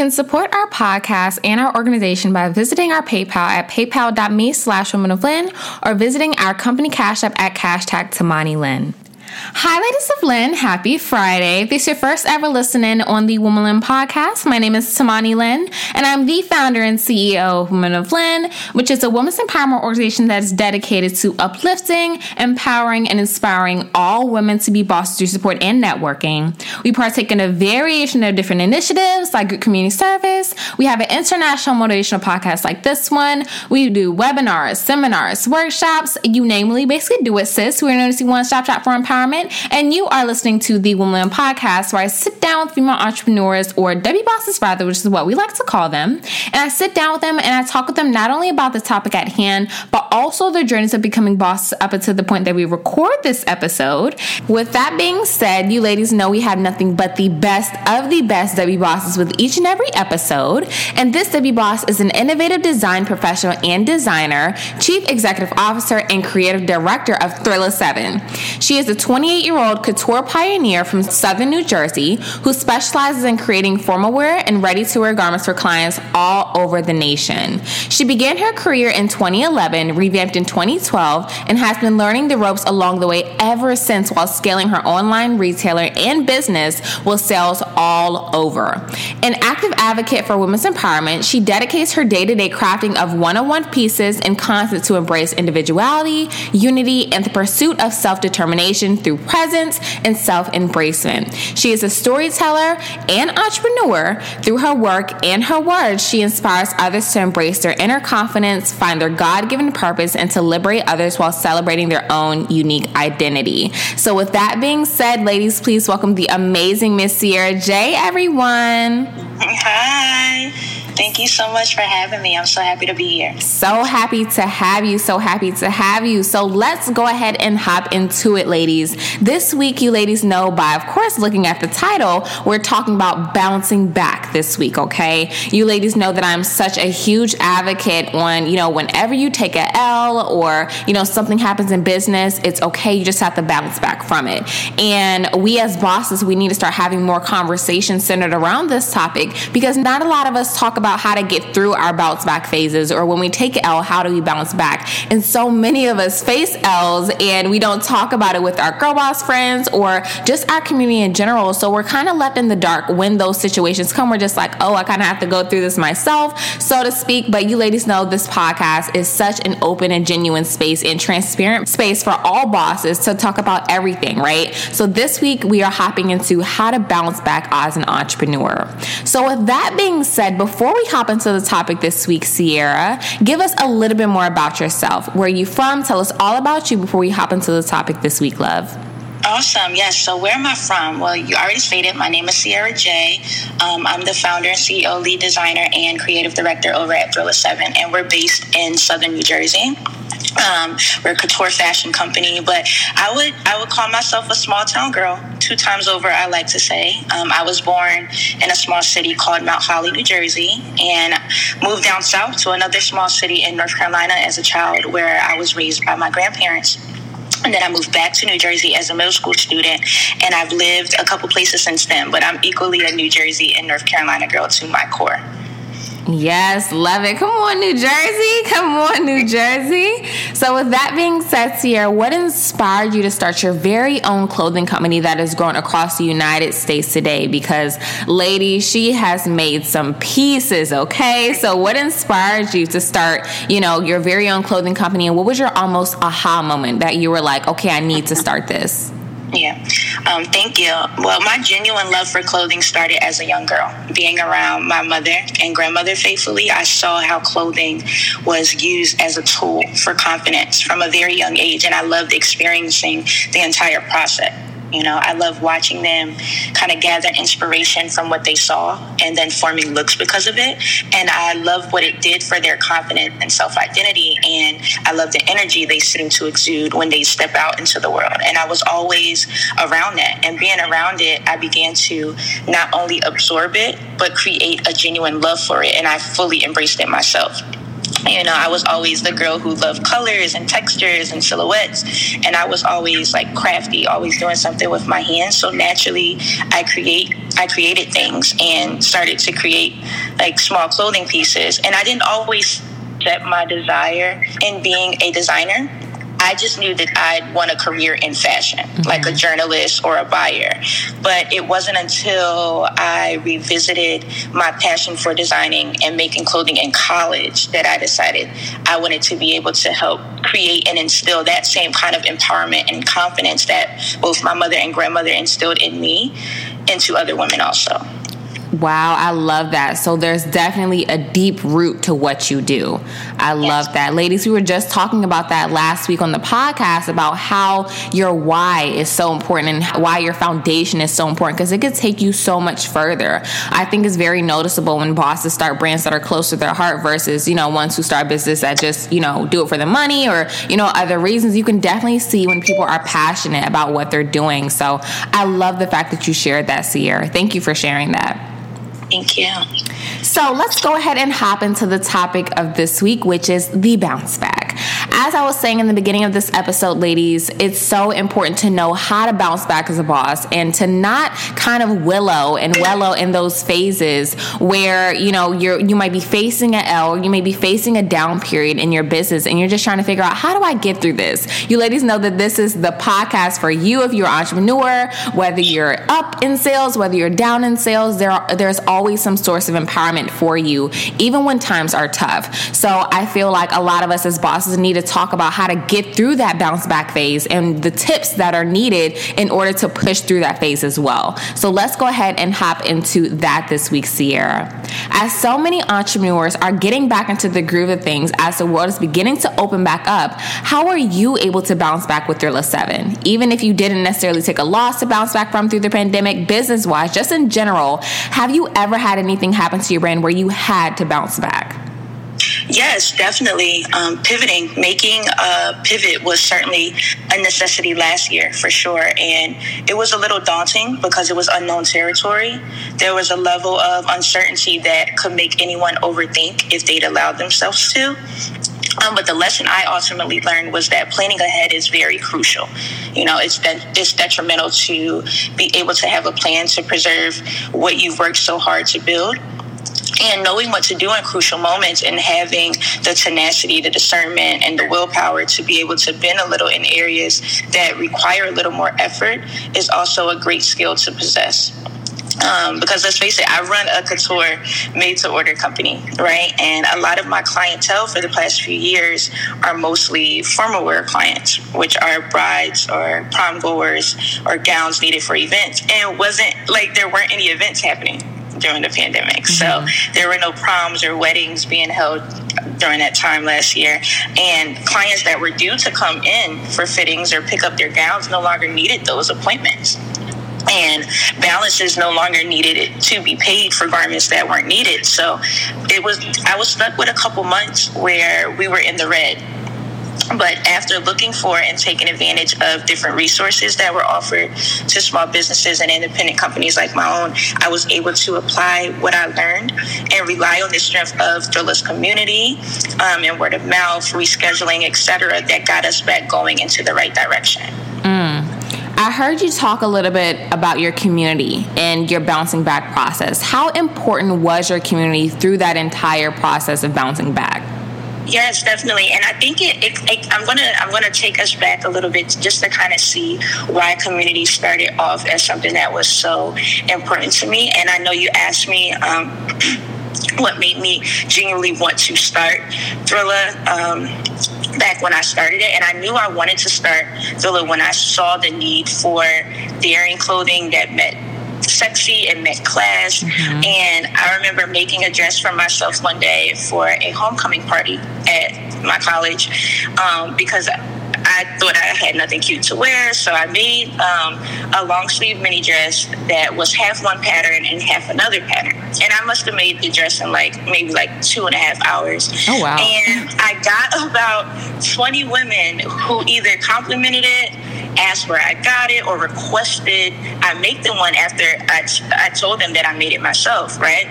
You can support our podcast and our organization by visiting our PayPal at paypal.me slash women of or visiting our company cash app at cash tag Tamani Lynn. Hi, ladies of Lynn. Happy Friday. If this is your first ever listening on the Woman Lynn podcast, my name is Tamani Lynn, and I'm the founder and CEO of Women of Lynn, which is a women's empowerment organization that is dedicated to uplifting, empowering, and inspiring all women to be bosses through support and networking. We partake in a variation of different initiatives like good community service. We have an international motivational podcast like this one. We do webinars, seminars, workshops, you namely basically do it, sis. We're as one stop shop for empowerment empowerment, and you are listening to the Woman Podcast, where I sit down with female entrepreneurs or W bosses, rather, which is what we like to call them. And I sit down with them and I talk with them not only about the topic at hand, but also their journeys of becoming bosses up until the point that we record this episode. With that being said, you ladies know we have nothing but the best of the best W bosses with each and every episode. And this W boss is an innovative design professional and designer, chief executive officer, and creative director of Thrilla 7. She is a 28 year old couture pioneer from southern New Jersey who specializes in creating formal wear and ready to wear garments for clients all over the nation. She began her career in 2011, revamped in 2012, and has been learning the ropes along the way ever since while scaling her online retailer and business with sales all over. An active advocate for women's empowerment, she dedicates her day to day crafting of one on one pieces and content to embrace individuality, unity, and the pursuit of self determination through presence and self embracement. She is a storyteller and entrepreneur. Through her work and her words, she inspires others to embrace their inner confidence, find their God given purpose, and to liberate others while celebrating their own unique identity. So, with that being said, ladies, please welcome the amazing Miss Sierra J, everyone. Hi. Thank you so much for having me. I'm so happy to be here. So happy to have you. So happy to have you. So let's go ahead and hop into it, ladies. This week, you ladies know by, of course, looking at the title, we're talking about bouncing back this week, okay? You ladies know that I'm such a huge advocate on, you know, whenever you take a L or, you know, something happens in business, it's okay. You just have to bounce back from it. And we as bosses, we need to start having more conversations centered around this topic because not a lot of us talk about about how to get through our bounce back phases or when we take L, how do we bounce back? And so many of us face L's and we don't talk about it with our girl boss friends or just our community in general. So we're kind of left in the dark when those situations come. We're just like, oh, I kind of have to go through this myself, so to speak. But you ladies know this podcast is such an open and genuine space and transparent space for all bosses to talk about everything, right? So this week we are hopping into how to bounce back as an entrepreneur. So with that being said, before we we hop into the topic this week, Sierra, give us a little bit more about yourself. Where are you from? Tell us all about you before we hop into the topic this week, love. Awesome. Yes. So, where am I from? Well, you already stated my name is Sierra J. Um, I'm the founder CEO, lead designer, and creative director over at Thrilla 7, and we're based in Southern New Jersey. Um, we're a couture fashion company, but I would I would call myself a small town girl. Two times over, I like to say. Um, I was born in a small city called Mount Holly, New Jersey, and moved down south to another small city in North Carolina as a child, where I was raised by my grandparents. And then I moved back to New Jersey as a middle school student, and I've lived a couple places since then. But I'm equally a New Jersey and North Carolina girl to my core. Yes, love it. Come on, New Jersey. Come on, New Jersey. So, with that being said, Sierra, what inspired you to start your very own clothing company that is growing across the United States today? Because, lady, she has made some pieces, okay? So, what inspired you to start, you know, your very own clothing company? And what was your almost aha moment that you were like, okay, I need to start this? Yeah. Um, thank you. Well, my genuine love for clothing started as a young girl. Being around my mother and grandmother faithfully, I saw how clothing was used as a tool for confidence from a very young age, and I loved experiencing the entire process. You know, I love watching them kind of gather inspiration from what they saw and then forming looks because of it. And I love what it did for their confidence and self identity. And I love the energy they seem to exude when they step out into the world. And I was always around that. And being around it, I began to not only absorb it, but create a genuine love for it. And I fully embraced it myself. You know, I was always the girl who loved colors and textures and silhouettes. And I was always like crafty, always doing something with my hands. So naturally I create I created things and started to create like small clothing pieces. And I didn't always set my desire in being a designer. I just knew that I'd want a career in fashion, mm-hmm. like a journalist or a buyer. But it wasn't until I revisited my passion for designing and making clothing in college that I decided I wanted to be able to help create and instill that same kind of empowerment and confidence that both my mother and grandmother instilled in me into other women also. Wow, I love that. So there's definitely a deep root to what you do. I love that. Ladies, we were just talking about that last week on the podcast about how your why is so important and why your foundation is so important because it could take you so much further. I think it's very noticeable when bosses start brands that are close to their heart versus, you know, ones who start business that just, you know, do it for the money or, you know, other reasons. You can definitely see when people are passionate about what they're doing. So I love the fact that you shared that, Sierra. Thank you for sharing that. Thank you. So let's go ahead and hop into the topic of this week, which is the bounce back. As I was saying in the beginning of this episode, ladies, it's so important to know how to bounce back as a boss and to not kind of willow and wellow in those phases where, you know, you're you might be facing an L, you may be facing a down period in your business and you're just trying to figure out how do I get through this? You ladies know that this is the podcast for you if you're an entrepreneur, whether you're up in sales, whether you're down in sales, there are, there's always some source of empowerment for you, even when times are tough. So I feel like a lot of us as bosses need to talk about how to get through that bounce back phase and the tips that are needed in order to push through that phase as well. So let's go ahead and hop into that this week, Sierra. As so many entrepreneurs are getting back into the groove of things as the world is beginning to open back up, how are you able to bounce back with your LE7? Even if you didn't necessarily take a loss to bounce back from through the pandemic, business wise, just in general, have you ever had anything happen to your brand where you had to bounce back? Yes, definitely. Um, pivoting, making a pivot was certainly a necessity last year for sure. And it was a little daunting because it was unknown territory. There was a level of uncertainty that could make anyone overthink if they'd allowed themselves to. Um, but the lesson I ultimately learned was that planning ahead is very crucial. You know, it's de- it's detrimental to be able to have a plan to preserve what you've worked so hard to build and knowing what to do in crucial moments and having the tenacity, the discernment, and the willpower to be able to bend a little in areas that require a little more effort is also a great skill to possess. Um, because let's face it, I run a couture made to order company, right? And a lot of my clientele for the past few years are mostly formal wear clients, which are brides or prom goers or gowns needed for events. And it wasn't like there weren't any events happening during the pandemic. Mm-hmm. So there were no proms or weddings being held during that time last year. And clients that were due to come in for fittings or pick up their gowns no longer needed those appointments. And balances no longer needed to be paid for garments that weren't needed. So it was I was stuck with a couple months where we were in the red but after looking for and taking advantage of different resources that were offered to small businesses and independent companies like my own, I was able to apply what I learned and rely on the strength of Thrilla's community um, and word of mouth, rescheduling, etc., that got us back going into the right direction. Mm. I heard you talk a little bit about your community and your bouncing back process. How important was your community through that entire process of bouncing back? Yes, definitely, and I think it, it, it, I'm gonna I'm gonna take us back a little bit just to kind of see why community started off as something that was so important to me. And I know you asked me. Um, what made me genuinely want to start Thrilla um, back when I started it. And I knew I wanted to start Thrilla when I saw the need for daring clothing that met sexy and met class. Mm-hmm. And I remember making a dress for myself one day for a homecoming party at my college um, because I thought I had nothing cute to wear, so I made um, a long sleeve mini dress that was half one pattern and half another pattern. And I must have made the dress in like maybe like two and a half hours. Oh wow! And I got about twenty women who either complimented it asked where I got it or requested I make the one after I, I told them that I made it myself, right?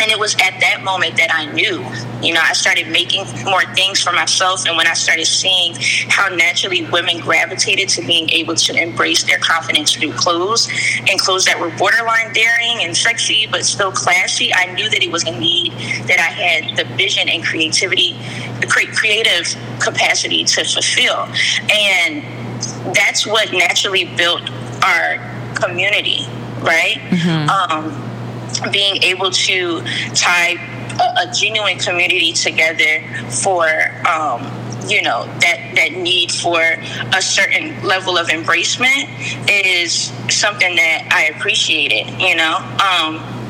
and it was at that moment that I knew, you know, I started making more things for myself. And when I started seeing how naturally women gravitated to being able to embrace their confidence through clothes and clothes that were borderline daring and sexy, but still classy, I knew that it was a need that I had the vision and creativity, the creative capacity to fulfill. And that's what naturally built our community, right? Mm-hmm. Um, being able to tie a, a genuine community together for um, you know that that need for a certain level of embracement is something that I appreciated. You know. Um,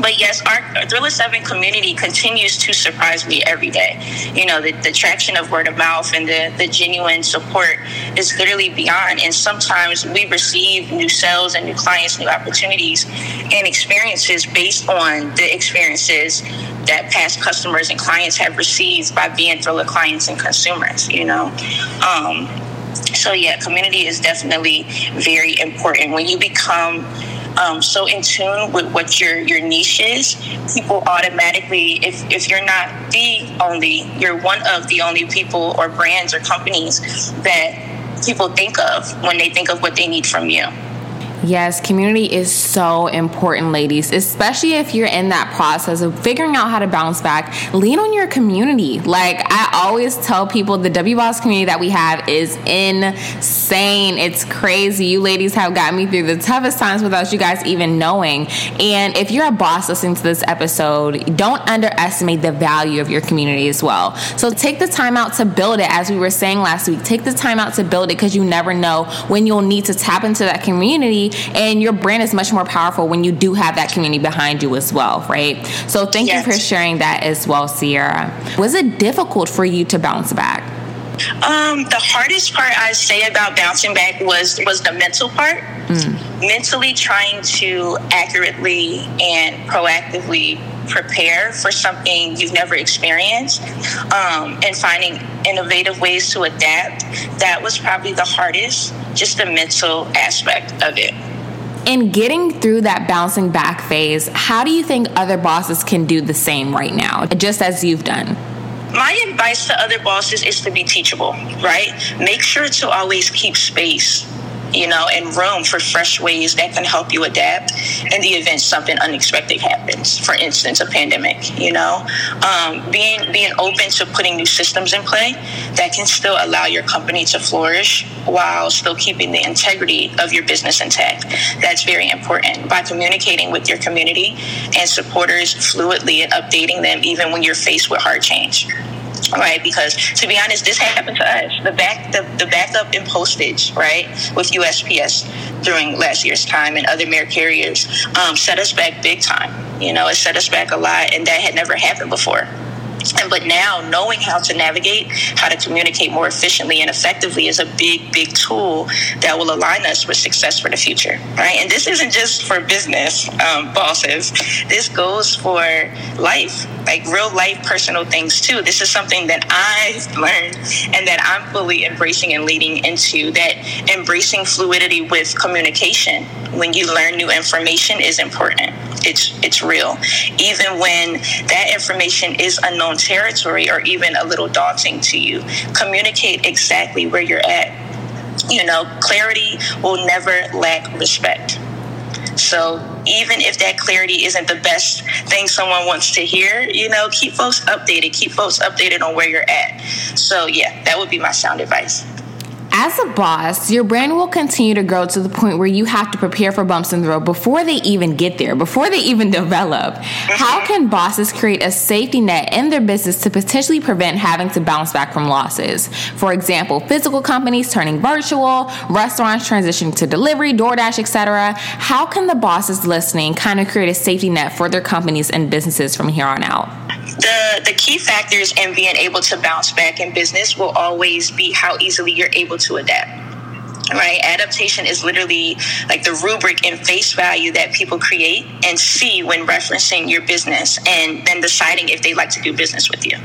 but yes, our Thrilla 7 community continues to surprise me every day. You know, the, the traction of word of mouth and the, the genuine support is literally beyond. And sometimes we receive new sales and new clients, new opportunities and experiences based on the experiences that past customers and clients have received by being Thrilla clients and consumers, you know. Um, so yeah, community is definitely very important. When you become um, so in tune with what your your niche is, people automatically, if if you're not the only, you're one of the only people or brands or companies that people think of when they think of what they need from you. Yes, community is so important, ladies, especially if you're in that process of figuring out how to bounce back. Lean on your community. Like I always tell people, the W Boss community that we have is insane. It's crazy. You ladies have got me through the toughest times without you guys even knowing. And if you're a boss listening to this episode, don't underestimate the value of your community as well. So take the time out to build it, as we were saying last week. Take the time out to build it because you never know when you'll need to tap into that community and your brand is much more powerful when you do have that community behind you as well, right? So thank yes. you for sharing that as well, Sierra. Was it difficult for you to bounce back? Um, the hardest part I say about bouncing back was was the mental part. Mm. Mentally trying to accurately and proactively prepare for something you've never experienced um, and finding innovative ways to adapt. That was probably the hardest, just the mental aspect of it. In getting through that bouncing back phase, how do you think other bosses can do the same right now, just as you've done? my advice to other bosses is to be teachable, right? Make sure to always keep space you know, and room for fresh ways that can help you adapt in the event something unexpected happens. For instance, a pandemic. You know, um, being being open to putting new systems in play that can still allow your company to flourish while still keeping the integrity of your business intact. That's very important. By communicating with your community and supporters fluidly and updating them even when you're faced with hard change right? Because to be honest, this happened to us. The back the, the backup in postage, right, with USPS during last year's time and other mail carriers um, set us back big time. You know, it set us back a lot, and that had never happened before. And but now knowing how to navigate, how to communicate more efficiently and effectively is a big, big tool that will align us with success for the future, right? And this isn't just for business um, bosses. This goes for life, like real life, personal things too. This is something that I've learned and that I'm fully embracing and leading into. That embracing fluidity with communication when you learn new information is important. It's it's real, even when that information is unknown territory or even a little daunting to you. Communicate exactly where you're at. You know, clarity will never lack respect. So even if that clarity isn't the best thing someone wants to hear, you know, keep folks updated. Keep folks updated on where you're at. So yeah, that would be my sound advice. As a boss, your brand will continue to grow to the point where you have to prepare for bumps in the road before they even get there, before they even develop. Mm-hmm. How can bosses create a safety net in their business to potentially prevent having to bounce back from losses? For example, physical companies turning virtual, restaurants transitioning to delivery, DoorDash, etc. How can the bosses listening kind of create a safety net for their companies and businesses from here on out? The the key factors in being able to bounce back in business will always be how easily you're able to adapt right? Adaptation is literally like the rubric and face value that people create and see when referencing your business and then deciding if they like to do business with you.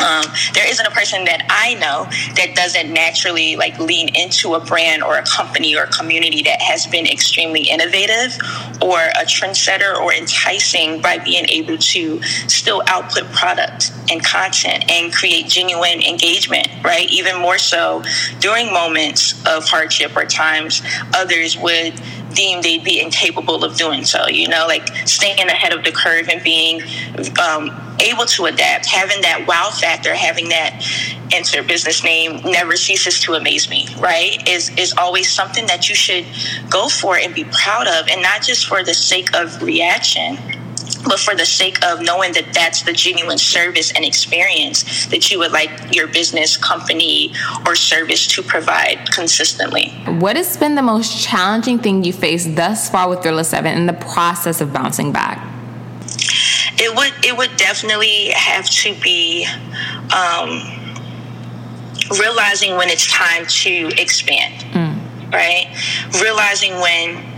Um, there isn't a person that I know that doesn't naturally like lean into a brand or a company or a community that has been extremely innovative or a trendsetter or enticing by being able to still output product and content and create genuine engagement, right? Even more so during moments of hardship or times others would deem they'd be incapable of doing so, you know, like staying ahead of the curve and being um, able to adapt, having that wow factor, having that enter business name never ceases to amaze me, right? Is is always something that you should go for and be proud of, and not just for the sake of reaction, but for the sake of knowing that that's the genuine service and experience that you would like your business, company, or service to provide consistently. What has been the most challenging thing you faced thus far with Thrilla 7 in the process of bouncing back? It would it would definitely have to be um, realizing when it's time to expand, mm. right? Realizing when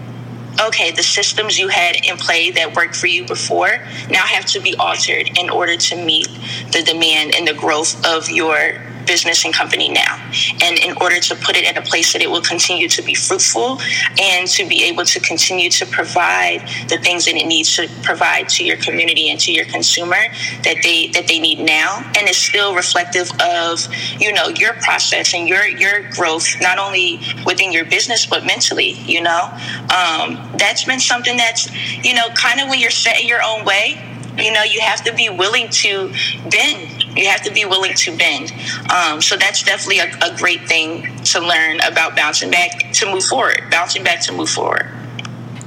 okay, the systems you had in play that worked for you before now have to be altered in order to meet the demand and the growth of your business and company now. And in order to put it in a place that it will continue to be fruitful and to be able to continue to provide the things that it needs to provide to your community and to your consumer that they that they need now and it's still reflective of you know your process and your your growth not only within your business but mentally you know um, that's been something that's you know kind of when you're set in your own way you know you have to be willing to bend you have to be willing to bend. Um, so that's definitely a, a great thing to learn about bouncing back to move forward, bouncing back to move forward.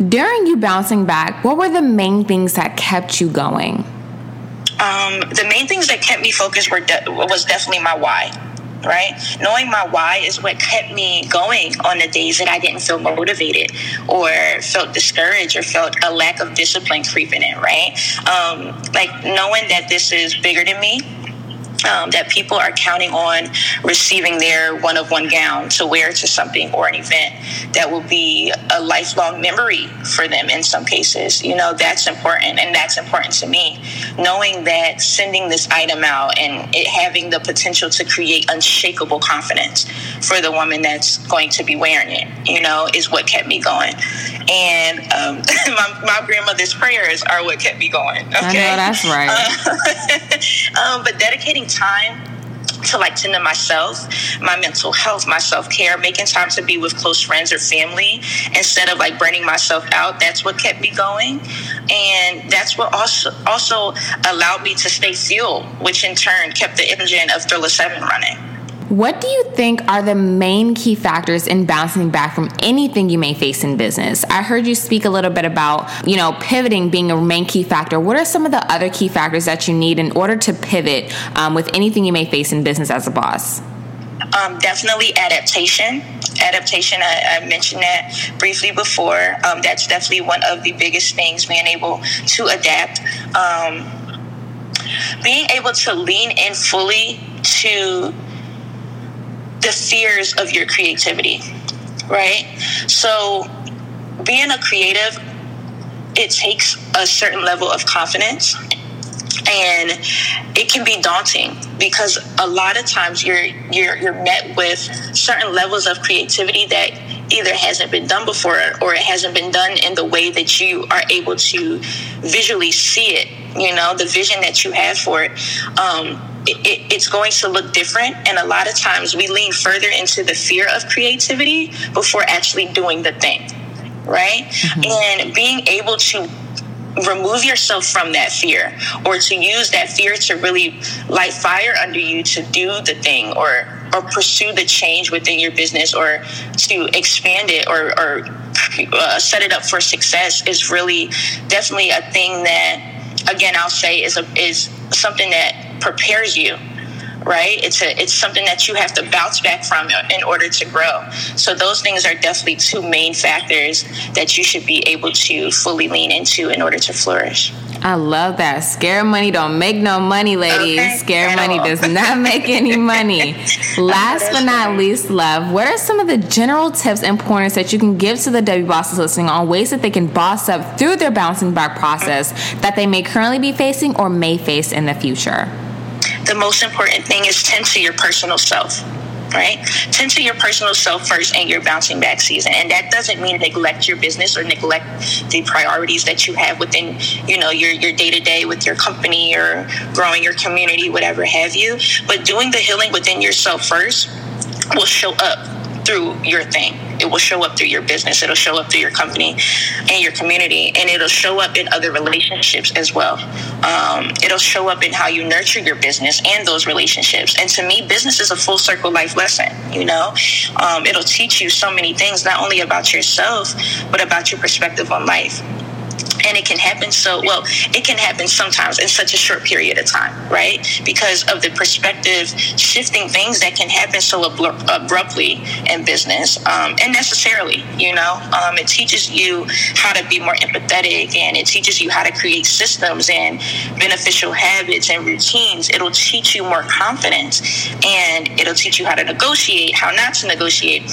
During you bouncing back, what were the main things that kept you going? Um, the main things that kept me focused were de- was definitely my why right? Knowing my why is what kept me going on the days that I didn't feel motivated or felt discouraged or felt a lack of discipline creeping in, right? Um, like knowing that this is bigger than me um, that people are counting on receiving their one of one gown to wear to something or an event that will be a lifelong memory for them in some cases. You know, that's important and that's important to me. Knowing that sending this item out and it having the potential to create unshakable confidence for the woman that's going to be wearing it, you know, is what kept me going. And um, my, my, grandmother's prayers are what kept me going. Okay. I know, that's right. Uh, um, but dedicating time to like tend to myself, my mental health, my self care, making time to be with close friends or family instead of like burning myself out. That's what kept me going, and that's what also also allowed me to stay fueled, which in turn kept the engine of Thrilla Seven running. What do you think are the main key factors in bouncing back from anything you may face in business? I heard you speak a little bit about, you know, pivoting being a main key factor. What are some of the other key factors that you need in order to pivot um, with anything you may face in business as a boss? Um, definitely adaptation. Adaptation, I, I, mentioned that briefly before. Um, that's definitely one of the biggest things, being able to adapt. Um, being able to lean in fully to the fears of your creativity, right? So, being a creative, it takes a certain level of confidence and it can be daunting because a lot of times you're you're you're met with certain levels of creativity that either hasn't been done before or it hasn't been done in the way that you are able to visually see it you know the vision that you have for it um, it, it's going to look different. And a lot of times we lean further into the fear of creativity before actually doing the thing, right? Mm-hmm. And being able to remove yourself from that fear or to use that fear to really light fire under you to do the thing or or pursue the change within your business or to expand it or, or uh, set it up for success is really definitely a thing that again I'll say is a, is something that prepares you right it's a it's something that you have to bounce back from in order to grow so those things are definitely two main factors that you should be able to fully lean into in order to flourish I love that. Scare money don't make no money, ladies. Okay. Scare money does not make any money. Last but not least, love, what are some of the general tips and pointers that you can give to the W bosses listening on ways that they can boss up through their bouncing back process that they may currently be facing or may face in the future? The most important thing is tend to your personal self right? Tend to your personal self first and your bouncing back season. And that doesn't mean neglect your business or neglect the priorities that you have within, you know, your your day to day with your company or growing your community, whatever have you. But doing the healing within yourself first will show up through your thing. It will show up through your business. It'll show up through your company and your community, and it'll show up in other relationships as well. Um, it'll show up in how you nurture your business and those relationships. And to me, business is a full circle life lesson. You know, um, it'll teach you so many things, not only about yourself, but about your perspective on life and it can happen so well it can happen sometimes in such a short period of time right? Because of the perspective shifting things that can happen so abruptly in business um, and necessarily you know? Um, it teaches you how to be more empathetic and it teaches you how to create systems and beneficial habits and routines. It'll teach you more confidence and it'll teach you how to negotiate how not to negotiate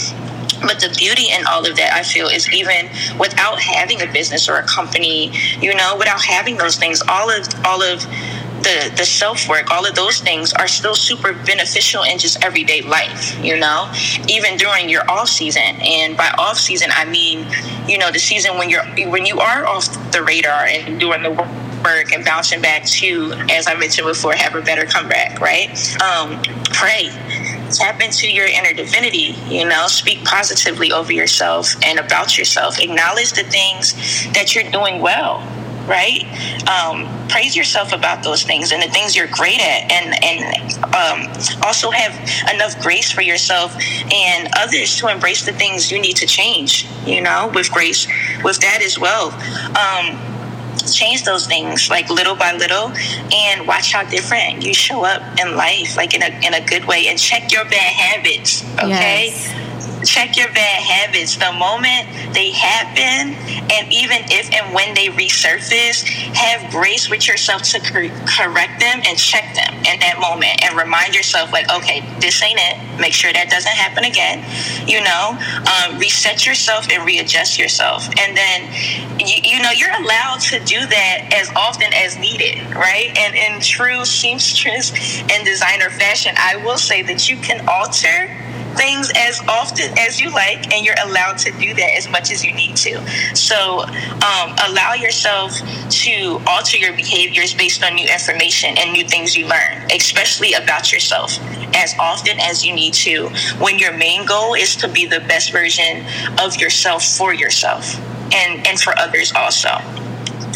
but the beauty in all of that, I feel, is even without having a business or a company, you know, without having those things, all of all of the the self work, all of those things are still super beneficial in just everyday life, you know, even during your off season. And by off season, I mean, you know, the season when you're when you are off the radar and doing the work and bouncing back to, as I mentioned before, have a better comeback, right? Um, pray tap into your inner divinity, you know, speak positively over yourself and about yourself. Acknowledge the things that you're doing well, right? Um, praise yourself about those things and the things you're great at, and and um, also have enough grace for yourself and others to embrace the things you need to change. You know, with grace, with that as well. Um, change those things like little by little and watch how different you show up in life like in a, in a good way and check your bad habits okay? Yes check your bad habits. The moment they happen and even if and when they resurface have grace with yourself to cor- correct them and check them in that moment and remind yourself like okay this ain't it. Make sure that doesn't happen again you know? Um, reset yourself and readjust yourself. And then you, you know you're allowed to do that as often as needed right? And in true seamstress and designer fashion i will say that you can alter things as often as you like, and you're allowed to do that as much as you need to. So um, allow yourself to alter your behaviors based on new information and new things you learn, especially about yourself, as often as you need to. When your main goal is to be the best version of yourself for yourself and, and for others also.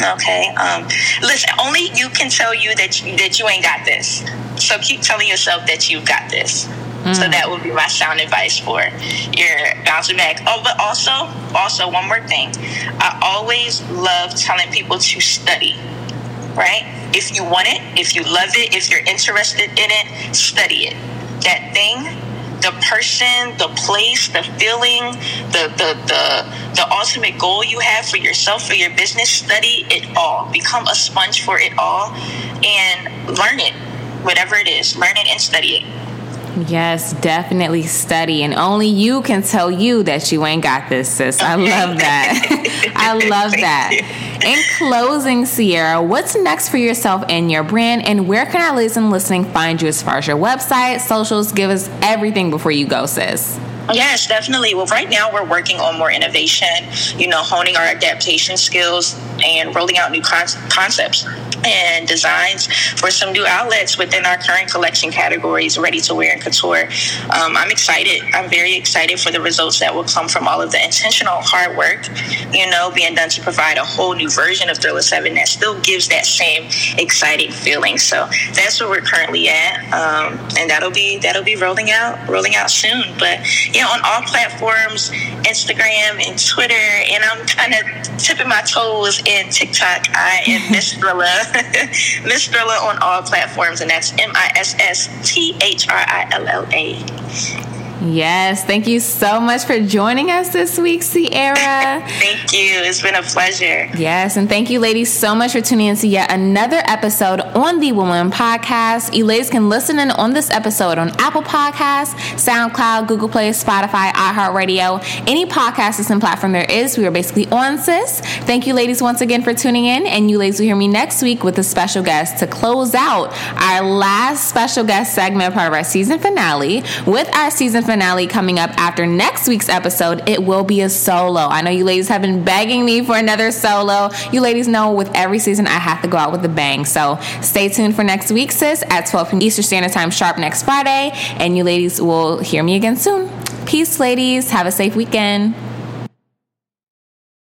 Okay. Um, listen, only you can tell you that you, that you ain't got this. So keep telling yourself that you've got this. Mm. So that would be my sound advice for your bouncing back. Oh, but also, also one more thing. I always love telling people to study. Right? If you want it, if you love it, if you're interested in it, study it. That thing the person, the place, the feeling, the, the the the ultimate goal you have for yourself, for your business, study it all. Become a sponge for it all and learn it. Whatever it is, learn it and study it. Yes, definitely study. And only you can tell you that you ain't got this, sis. I love that. I love that. In closing, Sierra, what's next for yourself and your brand? And where can our listeners listening find you as far as your website, socials? Give us everything before you go, sis. Yes, definitely. Well, right now we're working on more innovation, you know, honing our adaptation skills and rolling out new con- concepts and designs for some new outlets within our current collection categories, ready to wear and couture. Um, I'm excited. I'm very excited for the results that will come from all of the intentional hard work, you know, being done to provide a whole new version of Thrilla 7 that still gives that same exciting feeling. So that's where we're currently at. Um, and that'll be that'll be rolling out rolling out soon. But yeah, on all platforms, Instagram and Twitter, and I'm kind of tipping my toes in TikTok. I am Miss Thrilla. Miss Thrilla on all platforms, and that's M I S S T H R I L L A. Yes, thank you so much for joining us this week, Sierra. thank you. It's been a pleasure. Yes, and thank you, ladies, so much for tuning in to yet another episode on the Woman Podcast. You ladies can listen in on this episode on Apple Podcasts, SoundCloud, Google Play, Spotify, iHeartRadio, any podcast listening platform there is. We are basically on, sis. Thank you, ladies, once again for tuning in, and you ladies will hear me next week with a special guest to close out our last special guest segment, part of our season finale. With our season finale coming up after next week's episode, it will be a solo. I know you ladies have been begging me for another solo. You ladies know with every season I have to go out with a bang. So stay tuned for next week, sis, at 12 p.m. Eastern Standard Time sharp next Friday. And you ladies will hear me again soon. Peace, ladies. Have a safe weekend.